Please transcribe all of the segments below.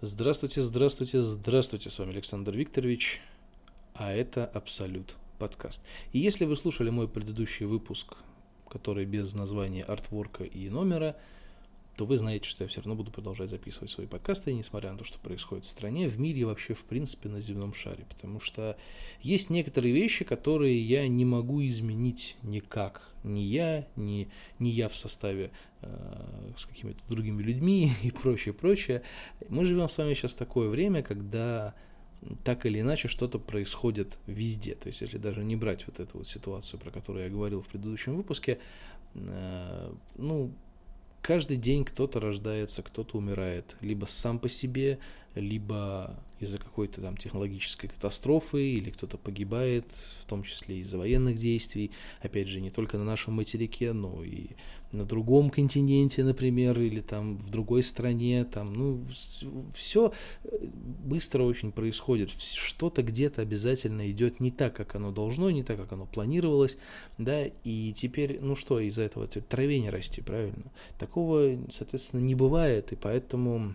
Здравствуйте, здравствуйте, здравствуйте, с вами Александр Викторович, а это Абсолют подкаст. И если вы слушали мой предыдущий выпуск, который без названия артворка и номера, то вы знаете, что я все равно буду продолжать записывать свои подкасты, несмотря на то, что происходит в стране, в мире вообще, в принципе, на земном шаре. Потому что есть некоторые вещи, которые я не могу изменить никак. Ни я, ни, ни я в составе э, с какими-то другими людьми и прочее, прочее. Мы живем с вами сейчас в такое время, когда так или иначе что-то происходит везде. То есть, если даже не брать вот эту вот ситуацию, про которую я говорил в предыдущем выпуске, э, ну, каждый день кто-то рождается, кто-то умирает, либо сам по себе, либо из-за какой-то там технологической катастрофы, или кто-то погибает, в том числе из-за военных действий, опять же, не только на нашем материке, но и на другом континенте, например, или там в другой стране, там, ну, все э, быстро очень происходит, что-то где-то обязательно идет не так, как оно должно, не так, как оно планировалось, да, и теперь, ну что, из-за этого траве не расти, правильно? Такого, соответственно, не бывает, и поэтому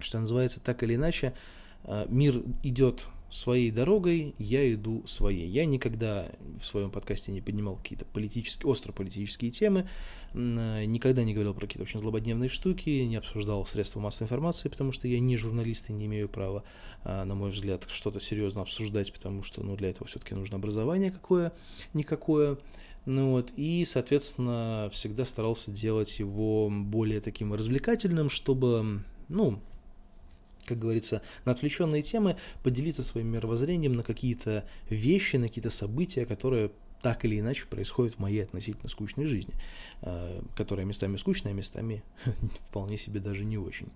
что называется, так или иначе, э, мир идет своей дорогой, я иду своей. Я никогда в своем подкасте не поднимал какие-то политические, остро политические темы, э, никогда не говорил про какие-то очень злободневные штуки, не обсуждал средства массовой информации, потому что я не журналист и не имею права, э, на мой взгляд, что-то серьезно обсуждать, потому что ну, для этого все-таки нужно образование какое-никакое. Ну вот, и, соответственно, всегда старался делать его более таким развлекательным, чтобы, ну, как говорится, на отвлеченные темы, поделиться своим мировоззрением на какие-то вещи, на какие-то события, которые так или иначе происходят в моей относительно скучной жизни, э, которая местами скучная, а местами вполне себе даже не очень.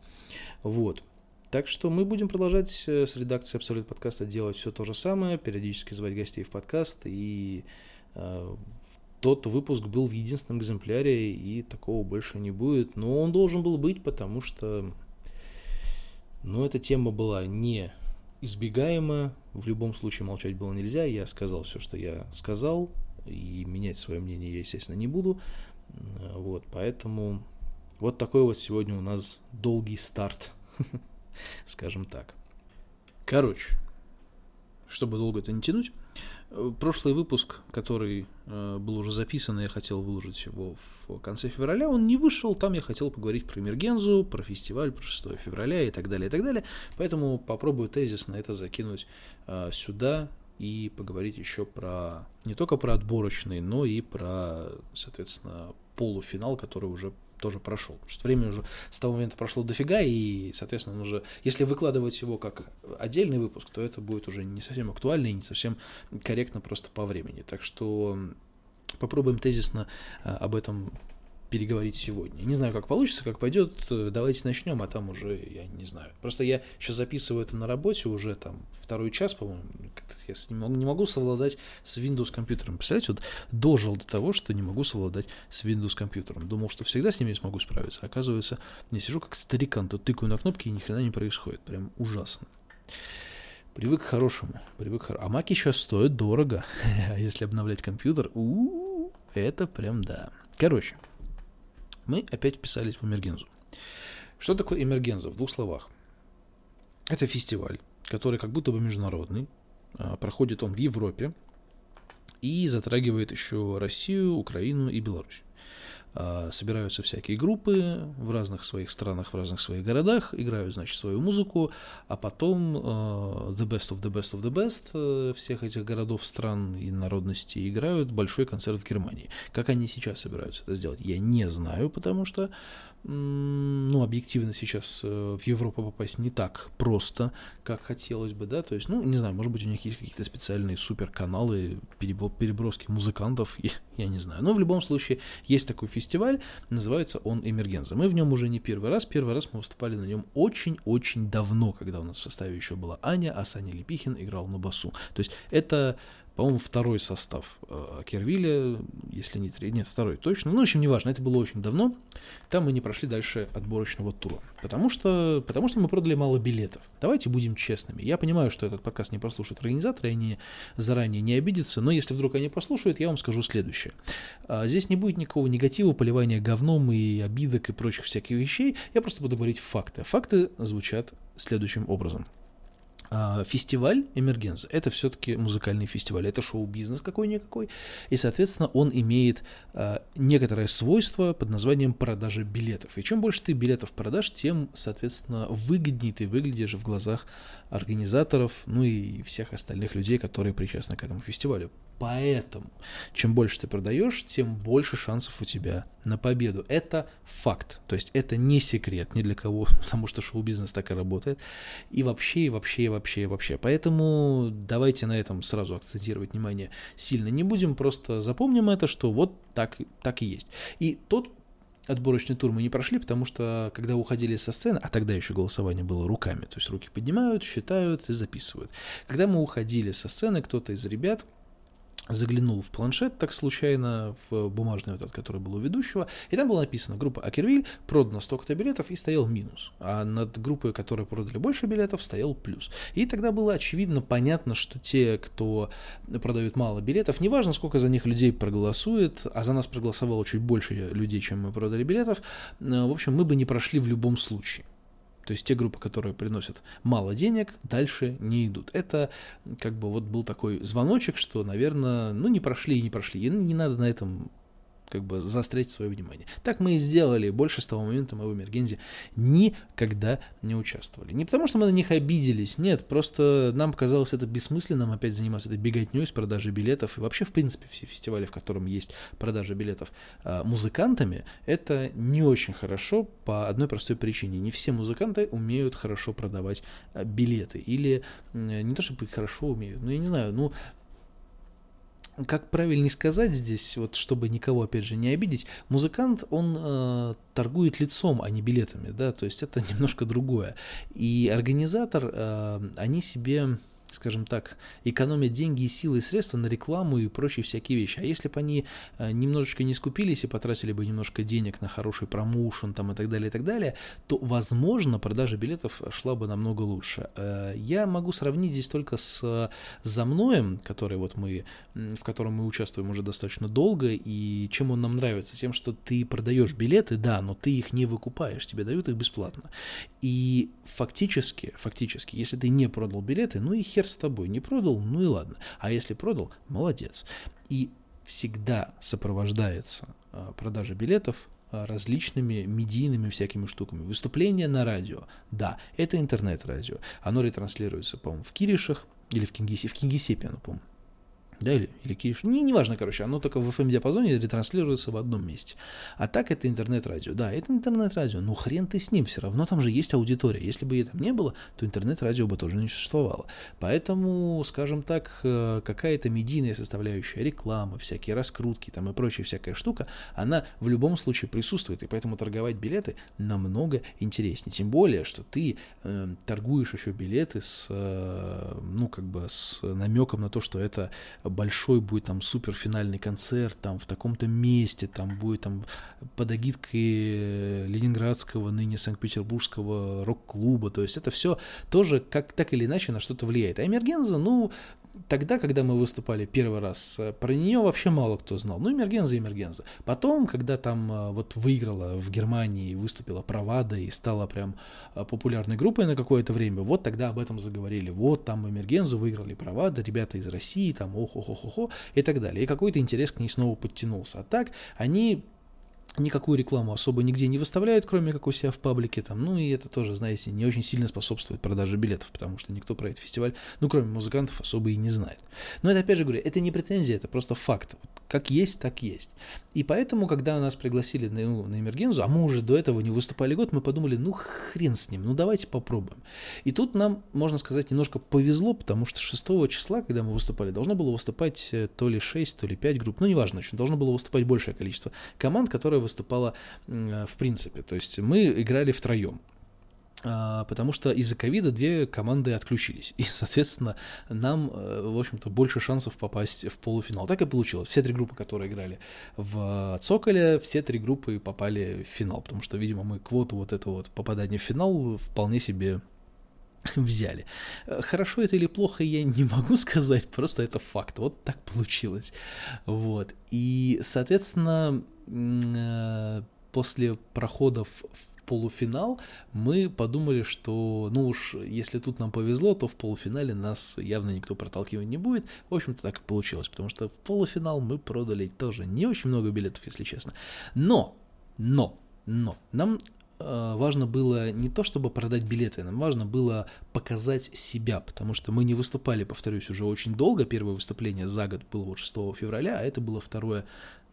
Вот. Так что мы будем продолжать э, с редакцией Абсолют подкаста делать все то же самое, периодически звать гостей в подкаст, и э, тот выпуск был в единственном экземпляре, и такого больше не будет. Но он должен был быть, потому что но эта тема была не избегаема, в любом случае молчать было нельзя, я сказал все, что я сказал, и менять свое мнение я, естественно, не буду. Вот, поэтому вот такой вот сегодня у нас долгий старт, скажем так. Короче, чтобы долго это не тянуть, Э, прошлый выпуск, который э, был уже записан, я хотел выложить его в конце февраля, он не вышел, там я хотел поговорить про Эмергензу, про фестиваль, про 6 февраля и так далее, и так далее, поэтому попробую тезис на это закинуть э, сюда и поговорить еще про, не только про отборочный, но и про, соответственно, полуфинал, который уже тоже прошел. Потому что время уже с того момента прошло дофига, и, соответственно, он уже, если выкладывать его как отдельный выпуск, то это будет уже не совсем актуально и не совсем корректно просто по времени. Так что попробуем тезисно а, об этом переговорить сегодня. Не знаю, как получится, как пойдет. Давайте начнем, а там уже я не знаю. Просто я сейчас записываю это на работе уже там второй час, по-моему. Я не могу, не могу совладать с Windows компьютером. Представляете, вот дожил до того, что не могу совладать с Windows компьютером. Думал, что всегда с ними смогу справиться. Оказывается, не сижу как старикан, тут тыкаю на кнопки и ни хрена не происходит. Прям ужасно. Привык к хорошему. Привык к... А маки сейчас стоят дорого. а если обновлять компьютер, это прям да. Короче, мы опять вписались в Эмергензу. Что такое Эмергенза? В двух словах. Это фестиваль, который как будто бы международный. А, проходит он в Европе и затрагивает еще Россию, Украину и Беларусь. А, собираются всякие группы в разных своих странах, в разных своих городах, играют, значит, свою музыку, а потом uh, the best of the best of the best uh, всех этих городов, стран и народностей играют большой концерт в Германии. Как они сейчас собираются это сделать, я не знаю, потому что ну, объективно сейчас э, в Европу попасть не так просто, как хотелось бы, да, то есть, ну, не знаю, может быть, у них есть какие-то специальные суперканалы, переброски музыкантов, я не знаю, но в любом случае есть такой фестиваль, называется он Эмергенза. Мы в нем уже не первый раз, первый раз мы выступали на нем очень-очень давно, когда у нас в составе еще была Аня, а Саня Лепихин играл на басу. То есть это по-моему, второй состав э, Кервилля, если не третий, нет, второй точно. Ну, в общем, неважно, это было очень давно. Там мы не прошли дальше отборочного тура. Потому что, потому что мы продали мало билетов. Давайте будем честными. Я понимаю, что этот подкаст не послушают организаторы, они заранее не обидятся, но если вдруг они послушают, я вам скажу следующее. А, здесь не будет никакого негатива, поливания говном и обидок и прочих всяких вещей. Я просто буду говорить факты. Факты звучат следующим образом – фестиваль Эмергенза – это все-таки музыкальный фестиваль, это шоу-бизнес какой-никакой, и, соответственно, он имеет а, некоторое свойство под названием продажи билетов. И чем больше ты билетов продашь, тем, соответственно, выгоднее ты выглядишь в глазах организаторов, ну и всех остальных людей, которые причастны к этому фестивалю. Поэтому, чем больше ты продаешь, тем больше шансов у тебя на победу. Это факт. То есть это не секрет ни для кого, потому что шоу-бизнес так и работает. И вообще, и вообще, и вообще, и вообще. Поэтому давайте на этом сразу акцентировать внимание сильно не будем, просто запомним это, что вот так, так и есть. И тот отборочный тур мы не прошли, потому что когда уходили со сцены, а тогда еще голосование было руками, то есть руки поднимают, считают и записывают. Когда мы уходили со сцены, кто-то из ребят заглянул в планшет так случайно, в бумажный этот, который был у ведущего, и там было написано, группа Акервиль продано столько-то билетов и стоял минус, а над группой, которые продали больше билетов, стоял плюс. И тогда было очевидно, понятно, что те, кто продают мало билетов, неважно, сколько за них людей проголосует, а за нас проголосовало чуть больше людей, чем мы продали билетов, э, в общем, мы бы не прошли в любом случае. То есть те группы, которые приносят мало денег, дальше не идут. Это как бы вот был такой звоночек, что, наверное, ну не прошли и не прошли. И не надо на этом как бы заострять свое внимание. Так мы и сделали. Больше с того момента мы в Эмергензе никогда не участвовали. Не потому, что мы на них обиделись, нет, просто нам казалось это бессмысленным опять заниматься этой беготней с продажей билетов. И вообще, в принципе, все фестивали, в котором есть продажа билетов а, музыкантами, это не очень хорошо по одной простой причине. Не все музыканты умеют хорошо продавать а, билеты. Или не то, чтобы хорошо умеют, но я не знаю, ну, как правильнее сказать здесь, вот чтобы никого, опять же, не обидеть, музыкант, он э, торгует лицом, а не билетами, да, то есть это немножко другое. И организатор, э, они себе скажем так, экономят деньги и силы и средства на рекламу и прочие всякие вещи. А если бы они э, немножечко не скупились и потратили бы немножко денег на хороший промоушен там и так далее, и так далее, то, возможно, продажа билетов шла бы намного лучше. Э, я могу сравнить здесь только с «За мной», который вот мы, в котором мы участвуем уже достаточно долго, и чем он нам нравится? Тем, что ты продаешь билеты, да, но ты их не выкупаешь, тебе дают их бесплатно. И фактически, фактически, если ты не продал билеты, ну и хер хер с тобой, не продал, ну и ладно. А если продал, молодец. И всегда сопровождается а, продажа билетов а, различными медийными всякими штуками. Выступление на радио, да, это интернет-радио. Оно ретранслируется, по-моему, в Киришах или в Кингисе, в Кингисеппе, оно, по-моему, да, или, или Киш, не, неважно, короче, оно только в FM-диапазоне ретранслируется в одном месте. А так это интернет-радио. Да, это интернет-радио, но хрен ты с ним, все равно там же есть аудитория. Если бы ее там не было, то интернет-радио бы тоже не существовало. Поэтому, скажем так, э, какая-то медийная составляющая, реклама, всякие раскрутки там и прочая всякая штука, она в любом случае присутствует, и поэтому торговать билеты намного интереснее. Тем более, что ты э, торгуешь еще билеты с, э, ну, как бы с намеком на то, что это большой будет там суперфинальный концерт там в таком-то месте, там будет там под агиткой Ленинградского, ныне Санкт-Петербургского рок-клуба, то есть это все тоже как так или иначе на что-то влияет. А Эмергенза, ну, тогда, когда мы выступали первый раз, э, про нее вообще мало кто знал. Ну, Эмергенза, Эмергенза. Потом, когда там э, вот выиграла в Германии, выступила Провада и стала прям э, популярной группой на какое-то время, вот тогда об этом заговорили. Вот там Эмергензу выиграли Провада, ребята из России, там ох-ох-ох-ох и так далее. И какой-то интерес к ней снова подтянулся. А так они никакую рекламу особо нигде не выставляют, кроме как у себя в паблике там. Ну и это тоже, знаете, не очень сильно способствует продаже билетов, потому что никто про этот фестиваль, ну кроме музыкантов, особо и не знает. Но это опять же говорю, это не претензия, это просто факт. Вот как есть, так есть. И поэтому, когда нас пригласили на, ну, на Эмергензу, а мы уже до этого не выступали год, мы подумали, ну хрен с ним, ну давайте попробуем. И тут нам, можно сказать, немножко повезло, потому что 6 числа, когда мы выступали, должно было выступать э, то ли 6, то ли 5 групп, ну неважно, очень, должно было выступать большее количество команд, которые выступала э, в принципе. То есть мы играли втроем. А, потому что из-за ковида две команды отключились, и, соответственно, нам, э, в общем-то, больше шансов попасть в полуфинал. Так и получилось. Все три группы, которые играли в Цоколе, все три группы попали в финал, потому что, видимо, мы квоту вот этого вот попадания в финал вполне себе взяли. Хорошо это или плохо, я не могу сказать, просто это факт. Вот так получилось. Вот. И, соответственно, э, после проходов в полуфинал, мы подумали, что, ну уж, если тут нам повезло, то в полуфинале нас явно никто проталкивать не будет. В общем-то, так и получилось, потому что в полуфинал мы продали тоже не очень много билетов, если честно. Но, но, но, нам Э, важно было не то, чтобы продать билеты, нам важно было показать себя, потому что мы не выступали, повторюсь, уже очень долго. Первое выступление за год было вот 6 февраля, а это было второе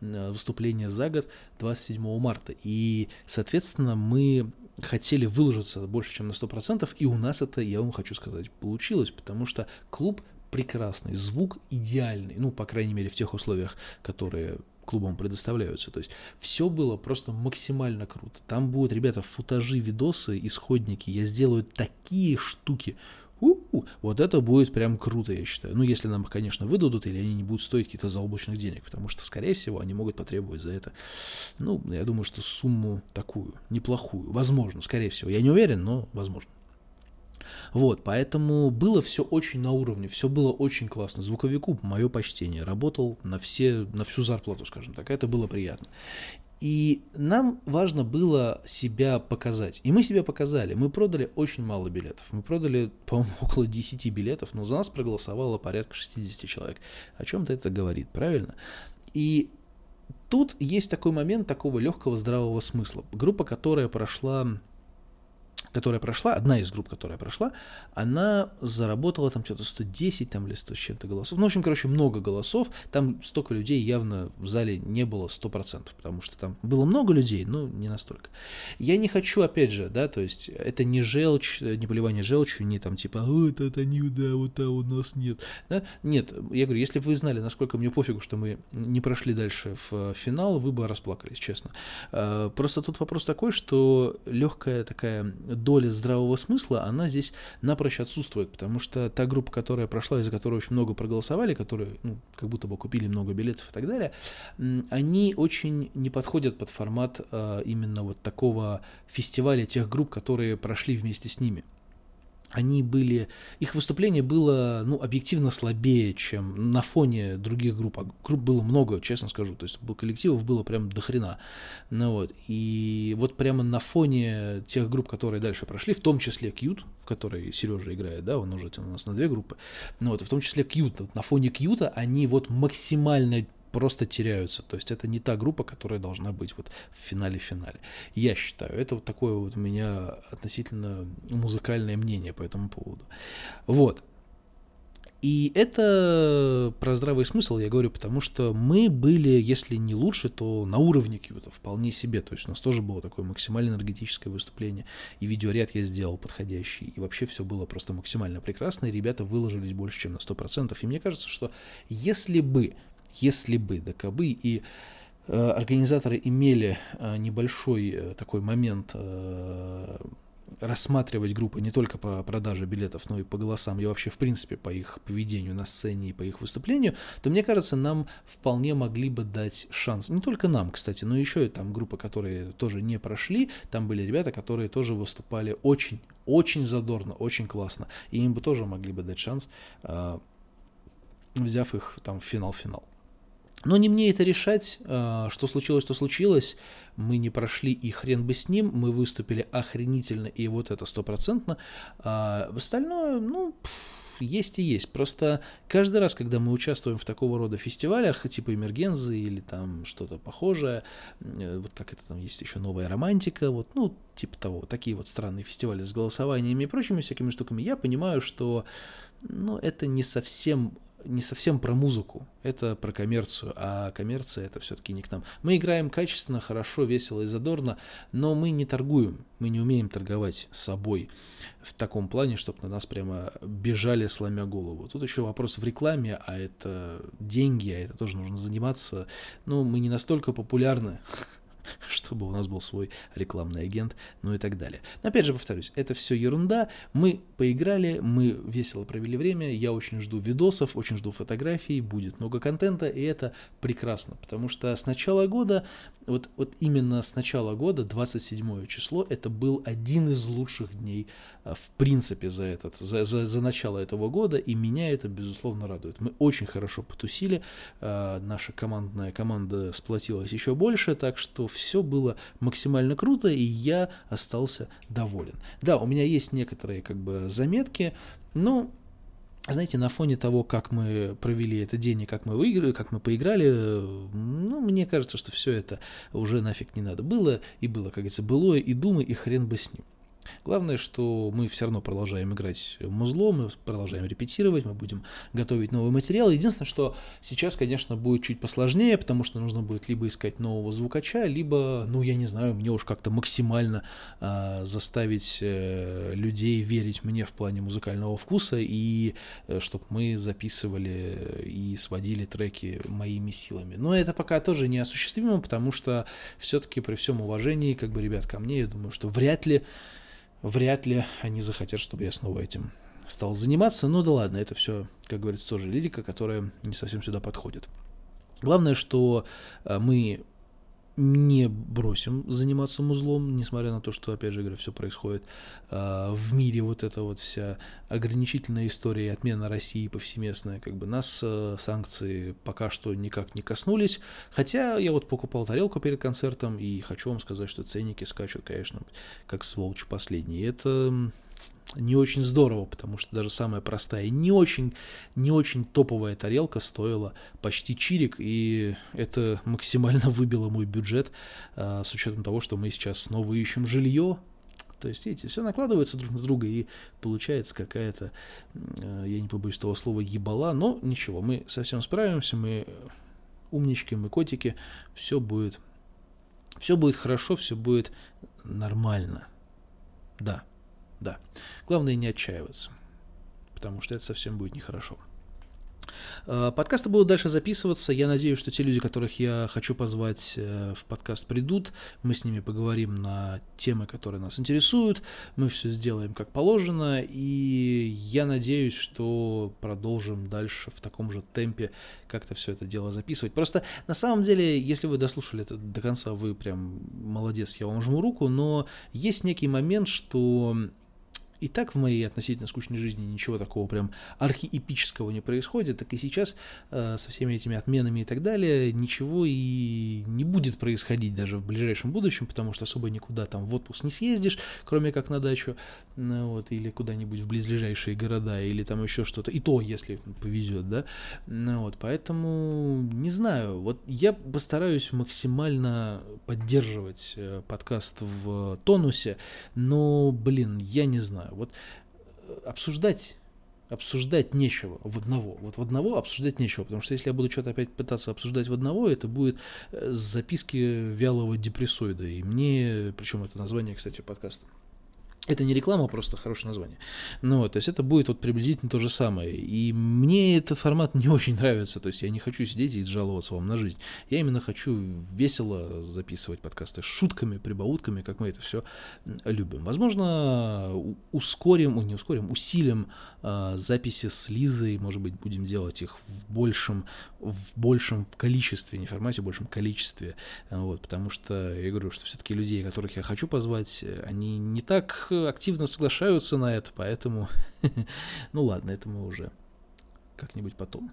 выступление за год 27 марта. И, соответственно, мы хотели выложиться больше, чем на 100%, и у нас это, я вам хочу сказать, получилось, потому что клуб прекрасный, звук идеальный, ну, по крайней мере, в тех условиях, которые клубам предоставляются. То есть все было просто максимально круто. Там будут, ребята, футажи, видосы, исходники. Я сделаю такие штуки. Вот это будет прям круто, я считаю. Ну, если нам их, конечно, выдадут, или они не будут стоить каких-то заоблачных денег, потому что, скорее всего, они могут потребовать за это, ну, я думаю, что сумму такую, неплохую. Возможно, скорее всего. Я не уверен, но возможно. Вот, поэтому было все очень на уровне, все было очень классно. Звуковику, мое почтение, работал на, все, на всю зарплату, скажем так, это было приятно. И нам важно было себя показать. И мы себя показали. Мы продали очень мало билетов. Мы продали, по-моему, около 10 билетов, но за нас проголосовало порядка 60 человек. О чем-то это говорит, правильно? И тут есть такой момент такого легкого здравого смысла. Группа, которая прошла которая прошла, одна из групп, которая прошла, она заработала там что-то 110 там, или 100 с чем-то голосов. Ну, в общем, короче, много голосов. Там столько людей явно в зале не было 100%, потому что там было много людей, но не настолько. Я не хочу, опять же, да, то есть это не желчь, не поливание желчью, не там типа, вот это не, да, вот а у нас нет. Да? Нет, я говорю, если бы вы знали, насколько мне пофигу, что мы не прошли дальше в финал, вы бы расплакались, честно. А, просто тут вопрос такой, что легкая такая доля здравого смысла, она здесь напрочь отсутствует, потому что та группа, которая прошла, из-за которой очень много проголосовали, которые ну, как будто бы купили много билетов и так далее, они очень не подходят под формат а, именно вот такого фестиваля тех групп, которые прошли вместе с ними они были, их выступление было, ну, объективно слабее, чем на фоне других групп. А групп было много, честно скажу, то есть коллективов было прям до хрена. Ну вот, и вот прямо на фоне тех групп, которые дальше прошли, в том числе Кьют, в которой Сережа играет, да, он уже у нас на две группы, ну вот, в том числе Кьют, вот на фоне Кьюта они вот максимально просто теряются. То есть это не та группа, которая должна быть вот в финале-финале. Я считаю, это вот такое вот у меня относительно музыкальное мнение по этому поводу. Вот. И это про здравый смысл я говорю, потому что мы были, если не лучше, то на уровне Кьюта, вполне себе. То есть у нас тоже было такое максимально энергетическое выступление, и видеоряд я сделал подходящий, и вообще все было просто максимально прекрасно, и ребята выложились больше, чем на 100%. И мне кажется, что если бы если бы, да кабы, и э, организаторы имели э, небольшой э, такой момент рассматривать группы не только по продаже билетов, но и по голосам, и вообще, в принципе, по их поведению на сцене и по их выступлению, то, мне кажется, нам вполне могли бы дать шанс. Не только нам, кстати, но еще и там группы, которые тоже не прошли, там были ребята, которые тоже выступали очень, очень задорно, очень классно, и им бы тоже могли бы дать шанс, взяв их там в финал-финал. Но не мне это решать, а, что случилось, то случилось. Мы не прошли, и хрен бы с ним. Мы выступили охренительно, и вот это стопроцентно. А остальное, ну, есть и есть. Просто каждый раз, когда мы участвуем в такого рода фестивалях, типа Эмергензы или там что-то похожее, э, вот как это там есть еще новая романтика, вот, ну, типа того, такие вот странные фестивали с голосованиями и прочими всякими штуками, я понимаю, что, ну, это не совсем не совсем про музыку, это про коммерцию, а коммерция это все-таки не к нам. Мы играем качественно, хорошо, весело и задорно, но мы не торгуем, мы не умеем торговать собой в таком плане, чтобы на нас прямо бежали, сломя голову. Тут еще вопрос в рекламе, а это деньги, а это тоже нужно заниматься. Ну, мы не настолько популярны, чтобы у нас был свой рекламный агент, ну и так далее. Но опять же повторюсь, это все ерунда. Мы поиграли, мы весело провели время, я очень жду видосов, очень жду фотографий, будет много контента, и это прекрасно, потому что с начала года, вот, вот именно с начала года, 27 число, это был один из лучших дней а, в принципе за, этот, за, за, за начало этого года, и меня это, безусловно, радует. Мы очень хорошо потусили, а, наша командная команда сплотилась еще больше, так что все было максимально круто, и я остался доволен. Да, у меня есть некоторые как бы заметки, но знаете, на фоне того, как мы провели этот день и как мы выиграли, как мы поиграли, ну, мне кажется, что все это уже нафиг не надо было, и было, как говорится, былое, и думай, и хрен бы с ним. Главное, что мы все равно продолжаем играть музло, мы продолжаем репетировать, мы будем готовить новый материал. Единственное, что сейчас, конечно, будет чуть посложнее, потому что нужно будет либо искать нового звукача, либо, ну, я не знаю, мне уж как-то максимально э, заставить э, людей верить мне в плане музыкального вкуса и э, чтобы мы записывали и сводили треки моими силами. Но это пока тоже неосуществимо, потому что все-таки при всем уважении, как бы, ребят, ко мне, я думаю, что вряд ли вряд ли они захотят, чтобы я снова этим стал заниматься. Ну да ладно, это все, как говорится, тоже лирика, которая не совсем сюда подходит. Главное, что э, мы не бросим заниматься музлом, несмотря на то, что, опять же говоря, все происходит э, в мире, вот эта вот вся ограничительная история отмена России повсеместная, как бы нас э, санкции пока что никак не коснулись, хотя я вот покупал тарелку перед концертом, и хочу вам сказать, что ценники скачут, конечно, как сволочь последние. Это не очень здорово, потому что даже самая простая, не очень, не очень топовая тарелка стоила почти чирик, и это максимально выбило мой бюджет э, с учетом того, что мы сейчас снова ищем жилье. То есть, видите, все накладывается друг на друга, и получается какая-то, э, я не побоюсь того слова, ебала, но ничего, мы совсем справимся, мы умнички, мы котики, все будет, все будет хорошо, все будет нормально. Да. Да. Главное не отчаиваться, потому что это совсем будет нехорошо. А, подкасты будут дальше записываться. Я надеюсь, что те люди, которых я хочу позвать э, в подкаст, придут. Мы с ними поговорим на темы, которые нас интересуют. Мы все сделаем как положено. И я надеюсь, что продолжим дальше в таком же темпе как-то все это дело записывать. Просто на самом деле, если вы дослушали это до конца, вы прям молодец, я вам жму руку. Но есть некий момент, что и так в моей относительно скучной жизни ничего такого прям архиэпического не происходит, так и сейчас э, со всеми этими отменами и так далее ничего и не будет происходить даже в ближайшем будущем, потому что особо никуда там в отпуск не съездишь, кроме как на дачу, ну, вот, или куда-нибудь в близлежащие города, или там еще что-то, и то, если повезет, да, ну, вот, поэтому не знаю, вот я постараюсь максимально поддерживать э, подкаст в тонусе, но, блин, я не знаю, знаю. Вот э, обсуждать обсуждать нечего в одного. Вот в одного обсуждать нечего, потому что если я буду что-то опять пытаться обсуждать в одного, это будет э, записки вялого депрессоида. И мне, причем это название, кстати, подкаста, это не реклама, а просто хорошее название. Ну, то есть это будет вот приблизительно то же самое. И мне этот формат не очень нравится. То есть я не хочу сидеть и жаловаться вам на жизнь. Я именно хочу весело записывать подкасты с шутками, прибаутками, как мы это все любим. Возможно, ускорим, не ускорим, усилим э, записи с Лизой. Может быть, будем делать их в большем, в большем количестве, не формате, в большем количестве. Вот, потому что я говорю, что все-таки людей, которых я хочу позвать, они не так активно соглашаются на это, поэтому, ну ладно, это мы уже как-нибудь потом.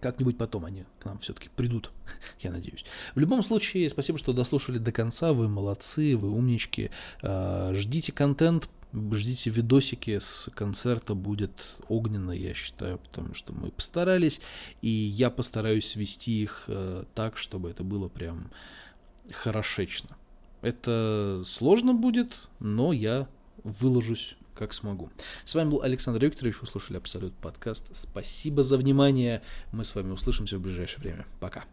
Как-нибудь потом они к нам все-таки придут, я надеюсь. В любом случае, спасибо, что дослушали до конца. Вы молодцы, вы умнички. А, ждите контент, ждите видосики с концерта. Будет огненно, я считаю, потому что мы постарались. И я постараюсь свести их э, так, чтобы это было прям хорошечно. Это сложно будет, но я выложусь как смогу. С вами был Александр Викторович, вы слушали Абсолют подкаст. Спасибо за внимание. Мы с вами услышимся в ближайшее время. Пока.